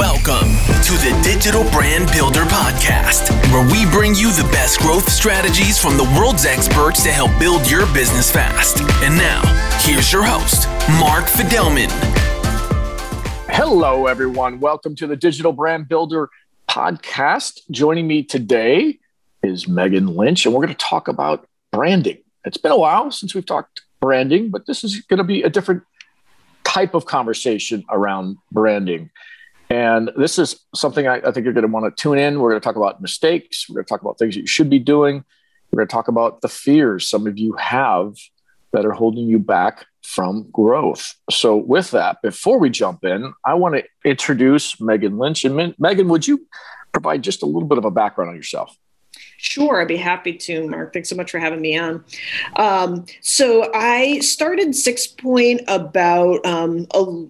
Welcome to the Digital Brand Builder Podcast, where we bring you the best growth strategies from the world's experts to help build your business fast. And now, here's your host, Mark Fidelman. Hello, everyone. Welcome to the Digital Brand Builder Podcast. Joining me today is Megan Lynch, and we're going to talk about branding. It's been a while since we've talked branding, but this is going to be a different type of conversation around branding. And this is something I, I think you're going to want to tune in. We're going to talk about mistakes. We're going to talk about things that you should be doing. We're going to talk about the fears some of you have that are holding you back from growth. So, with that, before we jump in, I want to introduce Megan Lynch. And Megan, would you provide just a little bit of a background on yourself? Sure, I'd be happy to, Mark. Thanks so much for having me on. Um, so I started Six Point about um, a,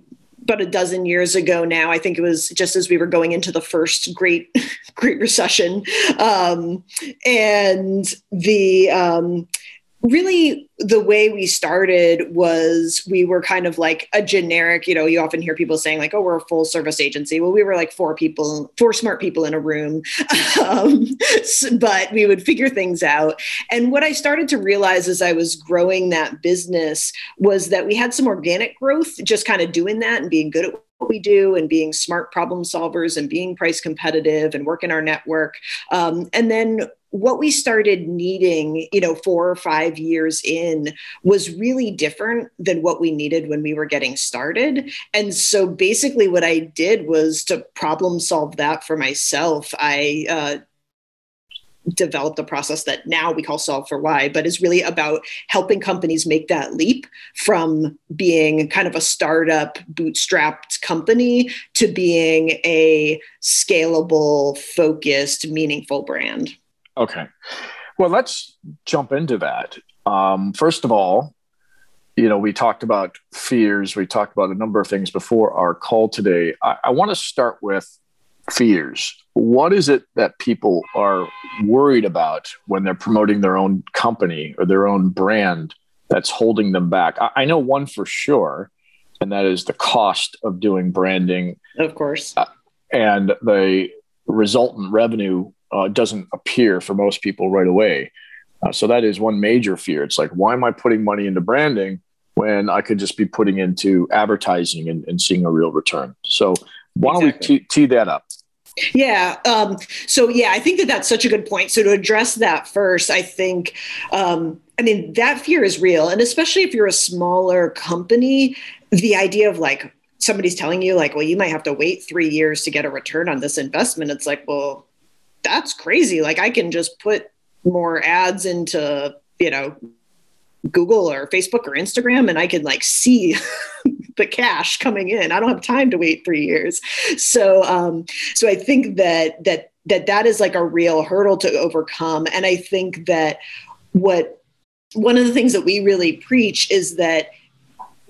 about a dozen years ago now. I think it was just as we were going into the first great Great Recession, um, and the um, really the way we started was we were kind of like a generic you know you often hear people saying like oh we're a full service agency. Well we were like four people four smart people in a room. Um, but we would figure things out. And what i started to realize as i was growing that business was that we had some organic growth just kind of doing that and being good at we do and being smart problem solvers and being price competitive and working our network um, and then what we started needing, you know, four or five years in was really different than what we needed when we were getting started. And so basically, what I did was to problem solve that for myself. I uh, developed a process that now we call solve for why but is really about helping companies make that leap from being kind of a startup bootstrapped company to being a scalable focused meaningful brand Okay. Well, let's jump into that. Um, first of all, you know, we talked about fears. We talked about a number of things before our call today. I, I want to start with fears. What is it that people are worried about when they're promoting their own company or their own brand that's holding them back? I, I know one for sure, and that is the cost of doing branding. Of course. Uh, and the resultant revenue uh, doesn't appear for most people right away. Uh, so that is one major fear. It's like, why am I putting money into branding when I could just be putting into advertising and, and seeing a real return? So why don't exactly. we tee, tee that up? Yeah. Um, so yeah, I think that that's such a good point. So to address that first, I think, um, I mean, that fear is real, and especially if you're a smaller company, the idea of like somebody's telling you like, well, you might have to wait three years to get a return on this investment. It's like, well, that's crazy. Like I can just put more ads into, you know, Google or Facebook or Instagram and I can like see the cash coming in. I don't have time to wait 3 years. So um so I think that that that that is like a real hurdle to overcome and I think that what one of the things that we really preach is that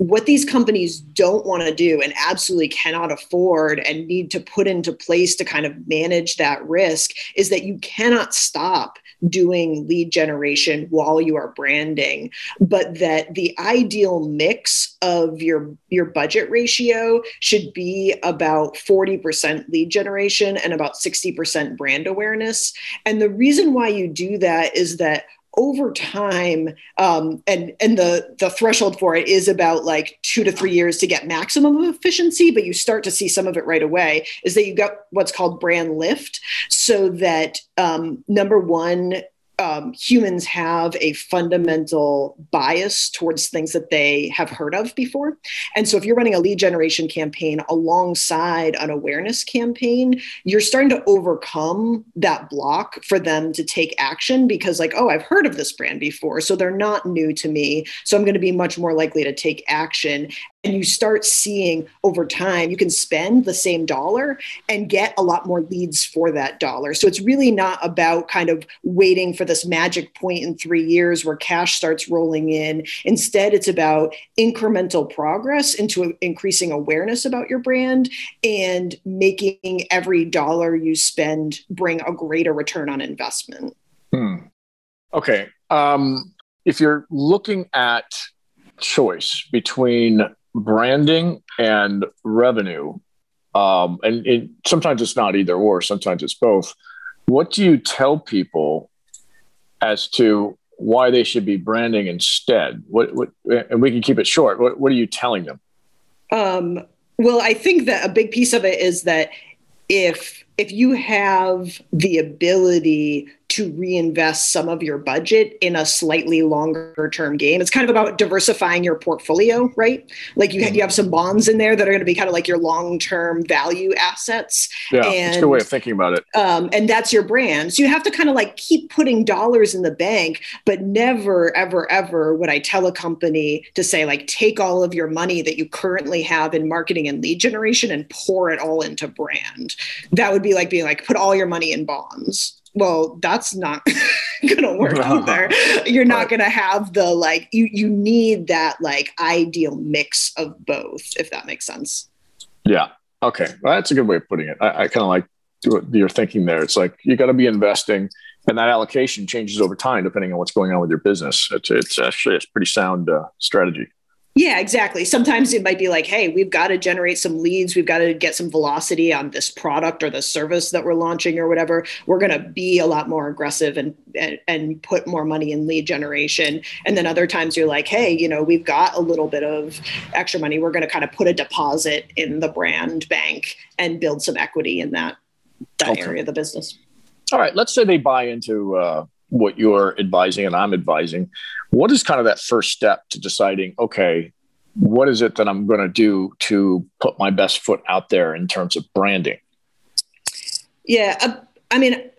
what these companies don't want to do and absolutely cannot afford and need to put into place to kind of manage that risk is that you cannot stop doing lead generation while you are branding but that the ideal mix of your your budget ratio should be about 40% lead generation and about 60% brand awareness. And the reason why you do that is that over time um, and and the the threshold for it is about like two to three years to get maximum efficiency but you start to see some of it right away is that you got what's called brand lift. So that um, number one um, humans have a fundamental bias towards things that they have heard of before. And so, if you're running a lead generation campaign alongside an awareness campaign, you're starting to overcome that block for them to take action because, like, oh, I've heard of this brand before. So, they're not new to me. So, I'm going to be much more likely to take action and you start seeing over time you can spend the same dollar and get a lot more leads for that dollar. So it's really not about kind of waiting for this magic point in three years where cash starts rolling in. Instead it's about incremental progress into increasing awareness about your brand and making every dollar you spend bring a greater return on investment. Hmm. okay um, if you're looking at choice between branding and revenue, um, and, and sometimes it's not either or, sometimes it's both. What do you tell people as to why they should be branding instead? What, what and we can keep it short. What, what are you telling them? Um, well, I think that a big piece of it is that if if you have the ability to reinvest some of your budget in a slightly longer term game. It's kind of about diversifying your portfolio, right? Like you, you have some bonds in there that are going to be kind of like your long term value assets. Yeah, and, a good way of thinking about it. Um, and that's your brand. So you have to kind of like keep putting dollars in the bank, but never, ever, ever would I tell a company to say, like, take all of your money that you currently have in marketing and lead generation and pour it all into brand. That would be like being like, put all your money in bonds well that's not gonna work either. You're not gonna have the like you you need that like ideal mix of both if that makes sense. Yeah. Okay. Well, that's a good way of putting it. I, I kind of like your thinking there. It's like you got to be investing and that allocation changes over time depending on what's going on with your business. It's, it's actually a pretty sound uh, strategy yeah, exactly. Sometimes it might be like, hey, we've got to generate some leads. We've got to get some velocity on this product or the service that we're launching or whatever. We're going to be a lot more aggressive and, and, and put more money in lead generation. And then other times you're like, hey, you know, we've got a little bit of extra money. We're going to kind of put a deposit in the brand bank and build some equity in that that okay. area of the business. All right. Let's say they buy into uh, what you're advising and I'm advising. What is kind of that first step to deciding, okay, what is it that I'm going to do to put my best foot out there in terms of branding? Yeah. Uh, I mean,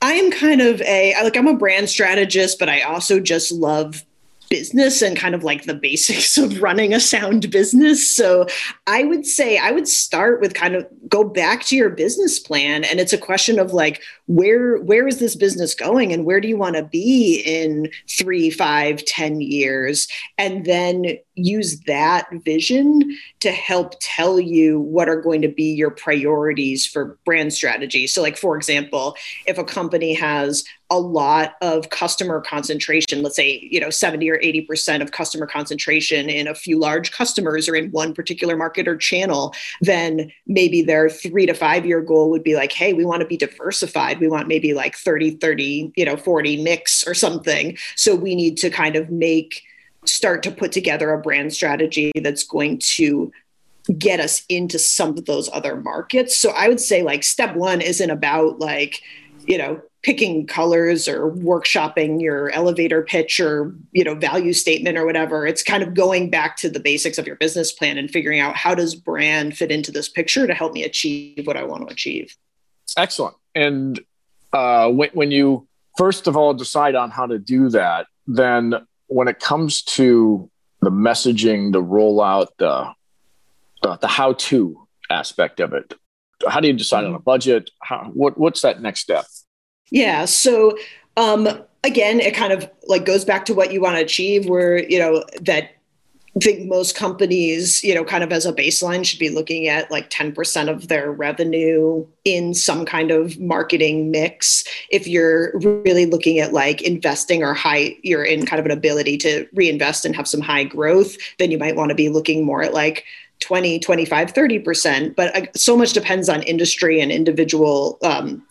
I am kind of a like I'm a brand strategist, but I also just love business and kind of like the basics of running a sound business. So I would say I would start with kind of go back to your business plan and it's a question of like where where is this business going and where do you want to be in three, five, ten years? And then use that vision to help tell you what are going to be your priorities for brand strategy. So, like, for example, if a company has a lot of customer concentration, let's say, you know, 70 or 80% of customer concentration in a few large customers or in one particular market or channel, then maybe their three to five year goal would be like, hey, we want to be diversified. We want maybe like 30, 30, you know, 40 mix or something. So we need to kind of make start to put together a brand strategy that's going to get us into some of those other markets. So I would say like step 1 isn't about like, you know, picking colors or workshopping your elevator pitch or, you know, value statement or whatever. It's kind of going back to the basics of your business plan and figuring out how does brand fit into this picture to help me achieve what I want to achieve. Excellent. And uh, when, when you first of all decide on how to do that, then when it comes to the messaging, the rollout, the the, the how to aspect of it, how do you decide on a budget? How, what what's that next step? Yeah. So um, again, it kind of like goes back to what you want to achieve, where you know that think most companies, you know, kind of as a baseline should be looking at like 10% of their revenue in some kind of marketing mix. If you're really looking at like investing or high, you're in kind of an ability to reinvest and have some high growth, then you might want to be looking more at like 20, 25, 30%. But uh, so much depends on industry and individual um,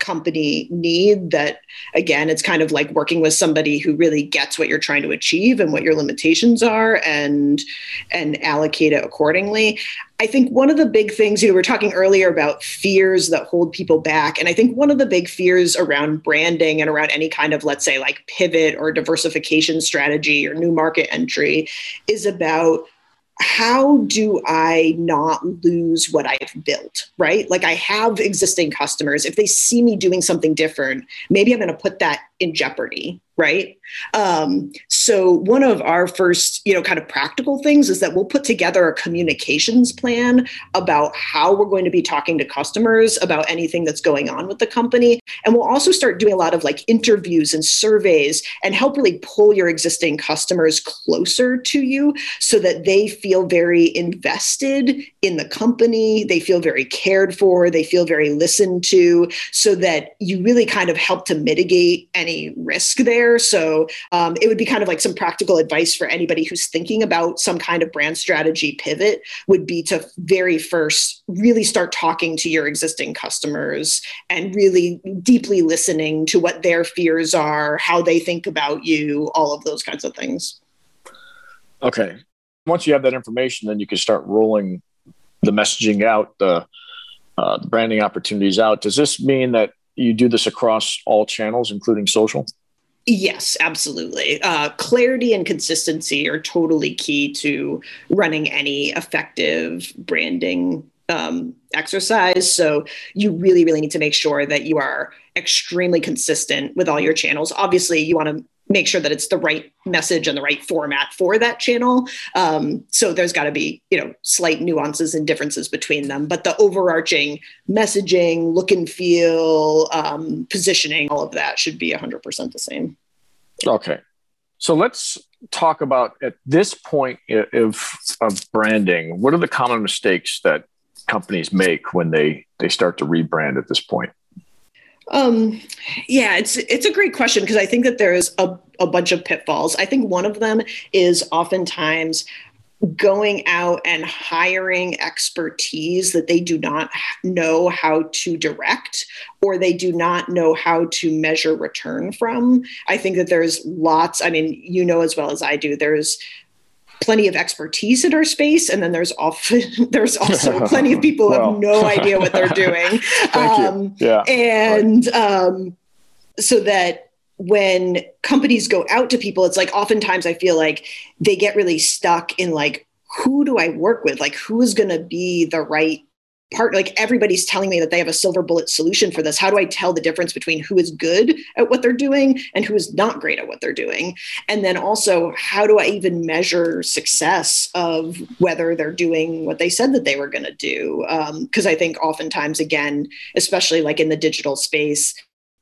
company need that again it's kind of like working with somebody who really gets what you're trying to achieve and what your limitations are and and allocate it accordingly. I think one of the big things you know we are talking earlier about fears that hold people back and i think one of the big fears around branding and around any kind of let's say like pivot or diversification strategy or new market entry is about how do I not lose what I've built, right? Like I have existing customers. If they see me doing something different, maybe I'm going to put that in jeopardy, right? Um, so one of our first, you know, kind of practical things is that we'll put together a communications plan about how we're going to be talking to customers about anything that's going on with the company, and we'll also start doing a lot of like interviews and surveys and help really pull your existing customers closer to you so that they feel very invested in the company, they feel very cared for, they feel very listened to, so that you really kind of help to mitigate any risk there. So Um, it would be kind of like some practical advice for anybody who's thinking about some kind of brand strategy pivot would be to very first really start talking to your existing customers and really deeply listening to what their fears are, how they think about you, all of those kinds of things. Okay. Once you have that information, then you can start rolling the messaging out, the, uh, the branding opportunities out. Does this mean that you do this across all channels, including social? Yes, absolutely. Uh, clarity and consistency are totally key to running any effective branding um, exercise. So you really, really need to make sure that you are extremely consistent with all your channels. Obviously, you want to make sure that it's the right message and the right format for that channel. Um, so there's got to be, you know, slight nuances and differences between them, but the overarching messaging, look and feel, um, positioning, all of that should be 100% the same. Okay. So let's talk about at this point of, of branding, what are the common mistakes that companies make when they, they start to rebrand at this point? Um, yeah, it's it's a great question because I think that there's a, a bunch of pitfalls. I think one of them is oftentimes going out and hiring expertise that they do not know how to direct or they do not know how to measure return from. I think that there's lots, I mean, you know as well as I do, there's plenty of expertise in our space and then there's often there's also plenty of people who well. have no idea what they're doing Thank um, you. yeah and um, so that when companies go out to people it's like oftentimes i feel like they get really stuck in like who do i work with like who is going to be the right like everybody's telling me that they have a silver bullet solution for this. How do i tell the difference between who is good at what they're doing and who is not great at what they're doing? And then also how do i even measure success of whether they're doing what they said that they were going to do? Because um, i think oftentimes again especially like in the digital space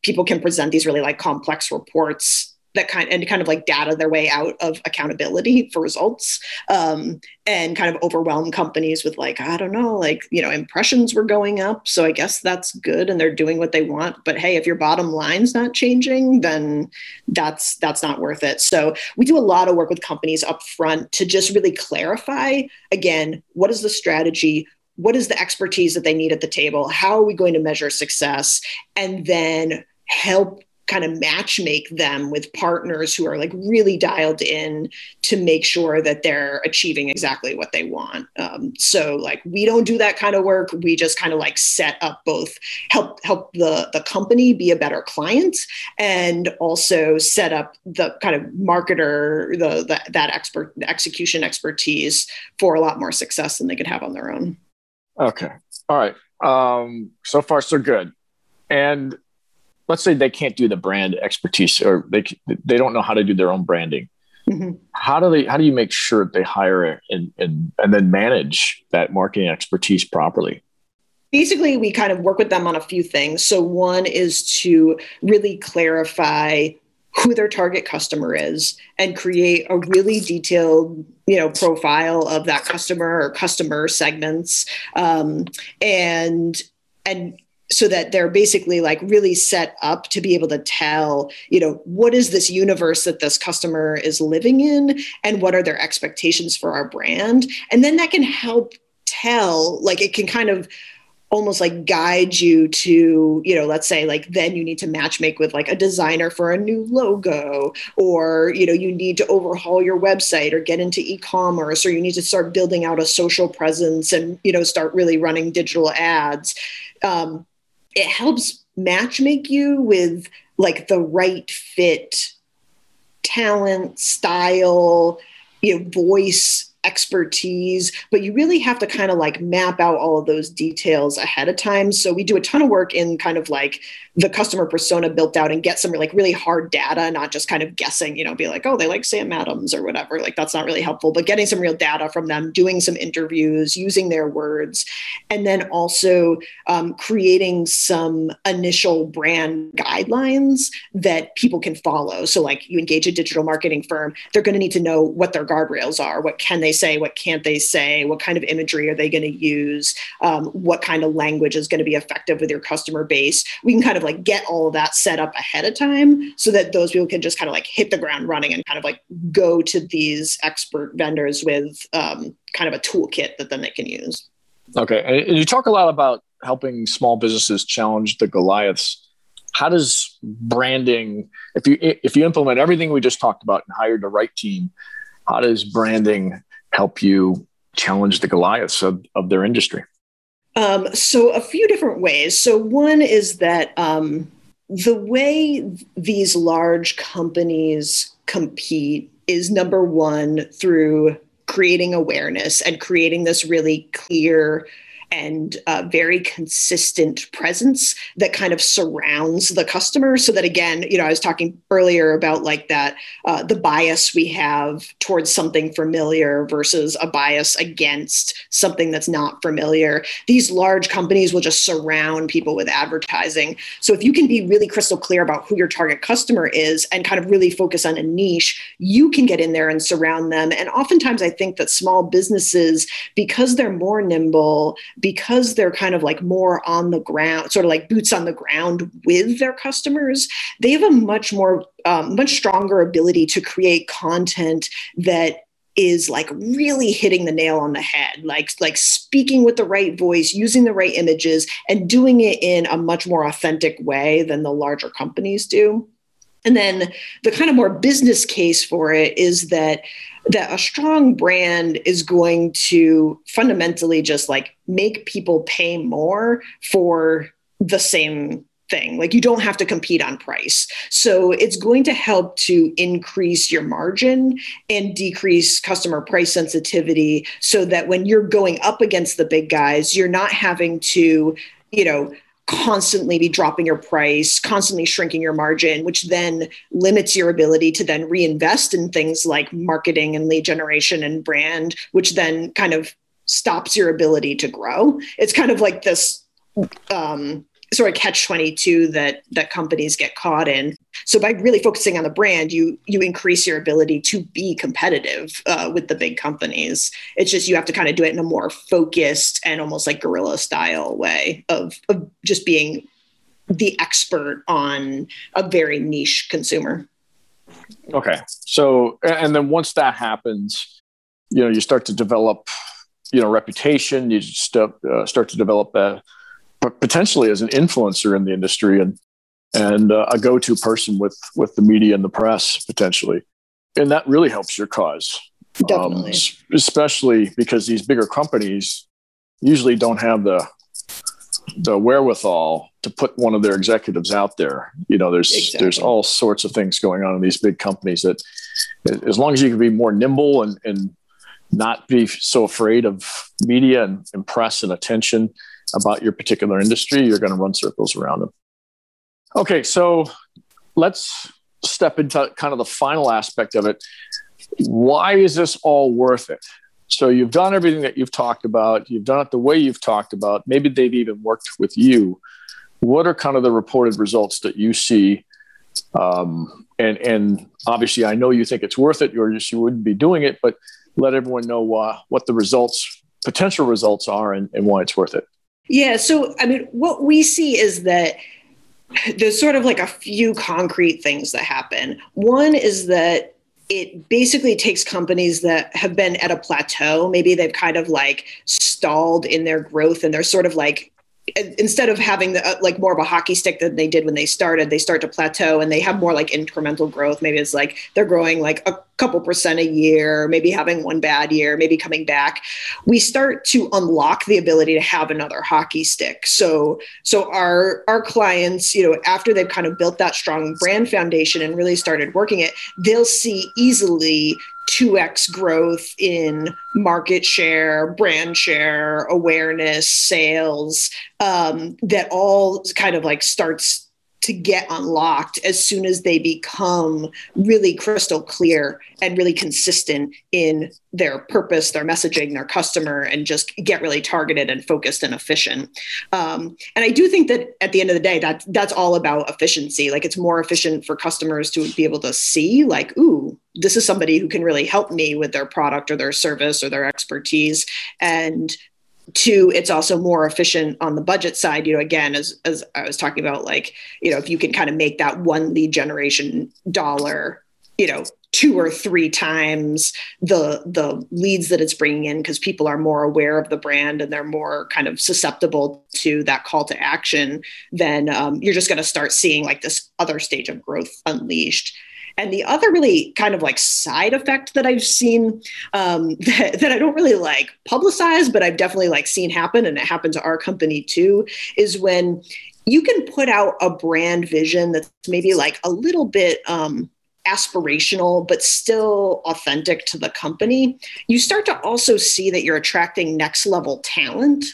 people can present these really like complex reports that kind and kind of like data their way out of accountability for results um, and kind of overwhelm companies with like i don't know like you know impressions were going up so i guess that's good and they're doing what they want but hey if your bottom line's not changing then that's that's not worth it. So we do a lot of work with companies up front to just really clarify again what is the strategy what is the expertise that they need at the table how are we going to measure success and then help kind of match make them with partners who are like really dialed in to make sure that they're achieving exactly what they want. Um, so like we don't do that kind of work. We just kind of like set up both help help the the company be a better client and also set up the kind of marketer the, the that expert execution expertise for a lot more success than they could have on their own. Okay. All right. Um, so far so good. And let's say they can't do the brand expertise or they they don't know how to do their own branding. Mm-hmm. how do they how do you make sure they hire and and and then manage that marketing expertise properly? Basically we kind of work with them on a few things. So one is to really clarify who their target customer is and create a really detailed you know profile of that customer or customer segments. Um, and and so that they're basically like really set up to be able to tell you know what is this universe that this customer is living in and what are their expectations for our brand? And then that can help tell like it can kind of almost like guide you to you know let's say like then you need to match make with like a designer for a new logo or you know you need to overhaul your website or get into e-commerce or you need to start building out a social presence and you know start really running digital ads. Um, it helps matchmake you with like the right fit talent style you know voice expertise, but you really have to kind of like map out all of those details ahead of time. So we do a ton of work in kind of like the customer persona built out and get some like really hard data, not just kind of guessing, you know, be like, oh, they like Sam Adams or whatever. Like that's not really helpful, but getting some real data from them, doing some interviews, using their words, and then also um, creating some initial brand guidelines that people can follow. So like you engage a digital marketing firm, they're going to need to know what their guardrails are, what can they say? What can't they say? What kind of imagery are they going to use? Um, what kind of language is going to be effective with your customer base? We can kind of like get all of that set up ahead of time so that those people can just kind of like hit the ground running and kind of like go to these expert vendors with um, kind of a toolkit that then they can use. Okay. And you talk a lot about helping small businesses challenge the Goliaths. How does branding, if you if you implement everything we just talked about and hire the right team, how does branding help you challenge the Goliaths of, of their industry? Um, so a few different ways. So one is that um, the way these large companies compete is number one through creating awareness and creating this really clear and uh, very consistent presence that kind of surrounds the customer. So that again you know i was talking earlier about like that uh, the bias we have towards something familiar versus a bias against something that's not familiar. These large companies will just surround people with advertising. So if you can be really crystal clear about who your target customer is and kind of really focus on a niche you can get in there and surround them. And oftentimes i think that small businesses because they're more nimble because they're kind of like more on the ground, sort of like boots on the ground with their customers, they have a much more, um, much stronger ability to create content that is like really hitting the nail on the head like like speaking with the right voice using the right images and doing it in a much more authentic way than the larger companies do and then the kind of more business case for it is that that a strong brand is going to fundamentally just like make people pay more for the same thing. Like you don't have to compete on price. So it's going to help to increase your margin and decrease customer price sensitivity so that when you're going up against the big guys, you're not having to, you know, constantly be dropping your price, constantly shrinking your margin, which then limits your ability to then reinvest in things like marketing and lead generation and brand, which then kind of stops your ability to grow. It's kind of like this um, sort of catch 22 that that companies get caught in. So by really focusing on the brand you you increase your ability to be competitive uh, with the big companies. It's just you have to kind of do it in a more focused and almost like guerrilla style way of, of just being the expert on a very niche consumer. Okay. So and then once that happens you know you start to develop you know reputation you start, uh, start to develop a potentially as an influencer in the industry and and uh, a go-to person with with the media and the press potentially. And that really helps your cause. Definitely. Um, especially because these bigger companies usually don't have the the wherewithal to put one of their executives out there. You know there's exactly. there's all sorts of things going on in these big companies that as long as you can be more nimble and and not be so afraid of media and, and press and attention about your particular industry, you're going to run circles around them. Okay, so let's step into kind of the final aspect of it. Why is this all worth it? So you've done everything that you've talked about, you've done it the way you've talked about. Maybe they've even worked with you. What are kind of the reported results that you see? Um, and and obviously, I know you think it's worth it, or just you wouldn't be doing it. But let everyone know uh, what the results, potential results are, and, and why it's worth it. Yeah. So, I mean, what we see is that there's sort of like a few concrete things that happen. One is that it basically takes companies that have been at a plateau. Maybe they've kind of like stalled in their growth and they're sort of like instead of having the, uh, like more of a hockey stick than they did when they started, they start to plateau and they have more like incremental growth. Maybe it's like they're growing like a couple percent a year, maybe having one bad year, maybe coming back. We start to unlock the ability to have another hockey stick. So, so our our clients, you know, after they've kind of built that strong brand foundation and really started working it, they'll see easily 2x growth in market share, brand share, awareness, sales, um, that all kind of like starts to get unlocked as soon as they become really crystal clear and really consistent in their purpose, their messaging, their customer, and just get really targeted and focused and efficient. Um, and I do think that at the end of the day, that that's all about efficiency. Like it's more efficient for customers to be able to see, like, ooh, this is somebody who can really help me with their product or their service or their expertise. And two it's also more efficient on the budget side you know again as as i was talking about like you know if you can kind of make that one lead generation dollar you know two or three times the the leads that it's bringing in because people are more aware of the brand and they're more kind of susceptible to that call to action then um, you're just going to start seeing like this other stage of growth unleashed and the other really kind of like side effect that I've seen um, that, that I don't really like publicize, but I've definitely like seen happen, and it happened to our company too, is when you can put out a brand vision that's maybe like a little bit um, aspirational but still authentic to the company you start to also see that you're attracting next level talent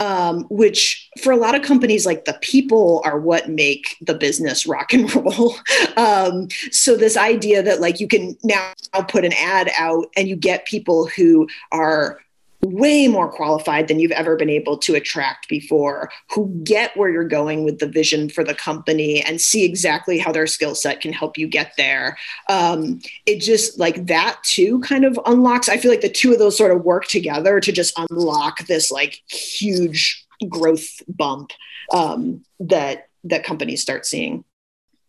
um, which for a lot of companies like the people are what make the business rock and roll. Um, so this idea that like you can now put an ad out and you get people who are way more qualified than you've ever been able to attract before who get where you're going with the vision for the company and see exactly how their skill set can help you get there. Um, it just like that too kind of unlocks i feel like the two of those sort of work together to just unlock this like huge growth bump um, that that companies start seeing.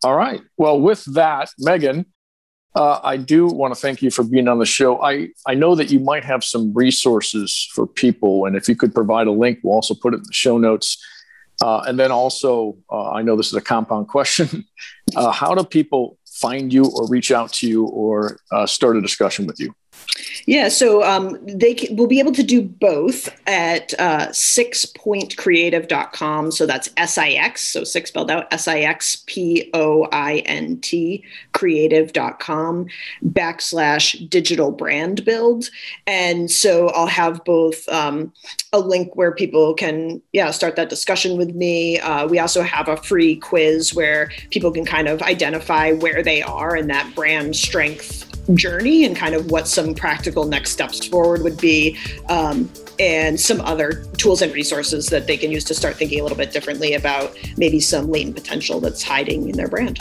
All right. Well with that megan uh, I do want to thank you for being on the show. I, I know that you might have some resources for people, and if you could provide a link, we'll also put it in the show notes. Uh, and then also, uh, I know this is a compound question. Uh, how do people find you or reach out to you or uh, start a discussion with you? Yeah, so um, they can, will be able to do both at uh, sixpointcreative.com. So that's S I X, so six spelled out S I X P O I N T creative.com backslash digital brand build. And so I'll have both um, a link where people can, yeah, start that discussion with me. Uh, we also have a free quiz where people can kind of identify where they are in that brand strength journey and kind of what some practical next steps forward would be. Um, and some other tools and resources that they can use to start thinking a little bit differently about maybe some latent potential that's hiding in their brand.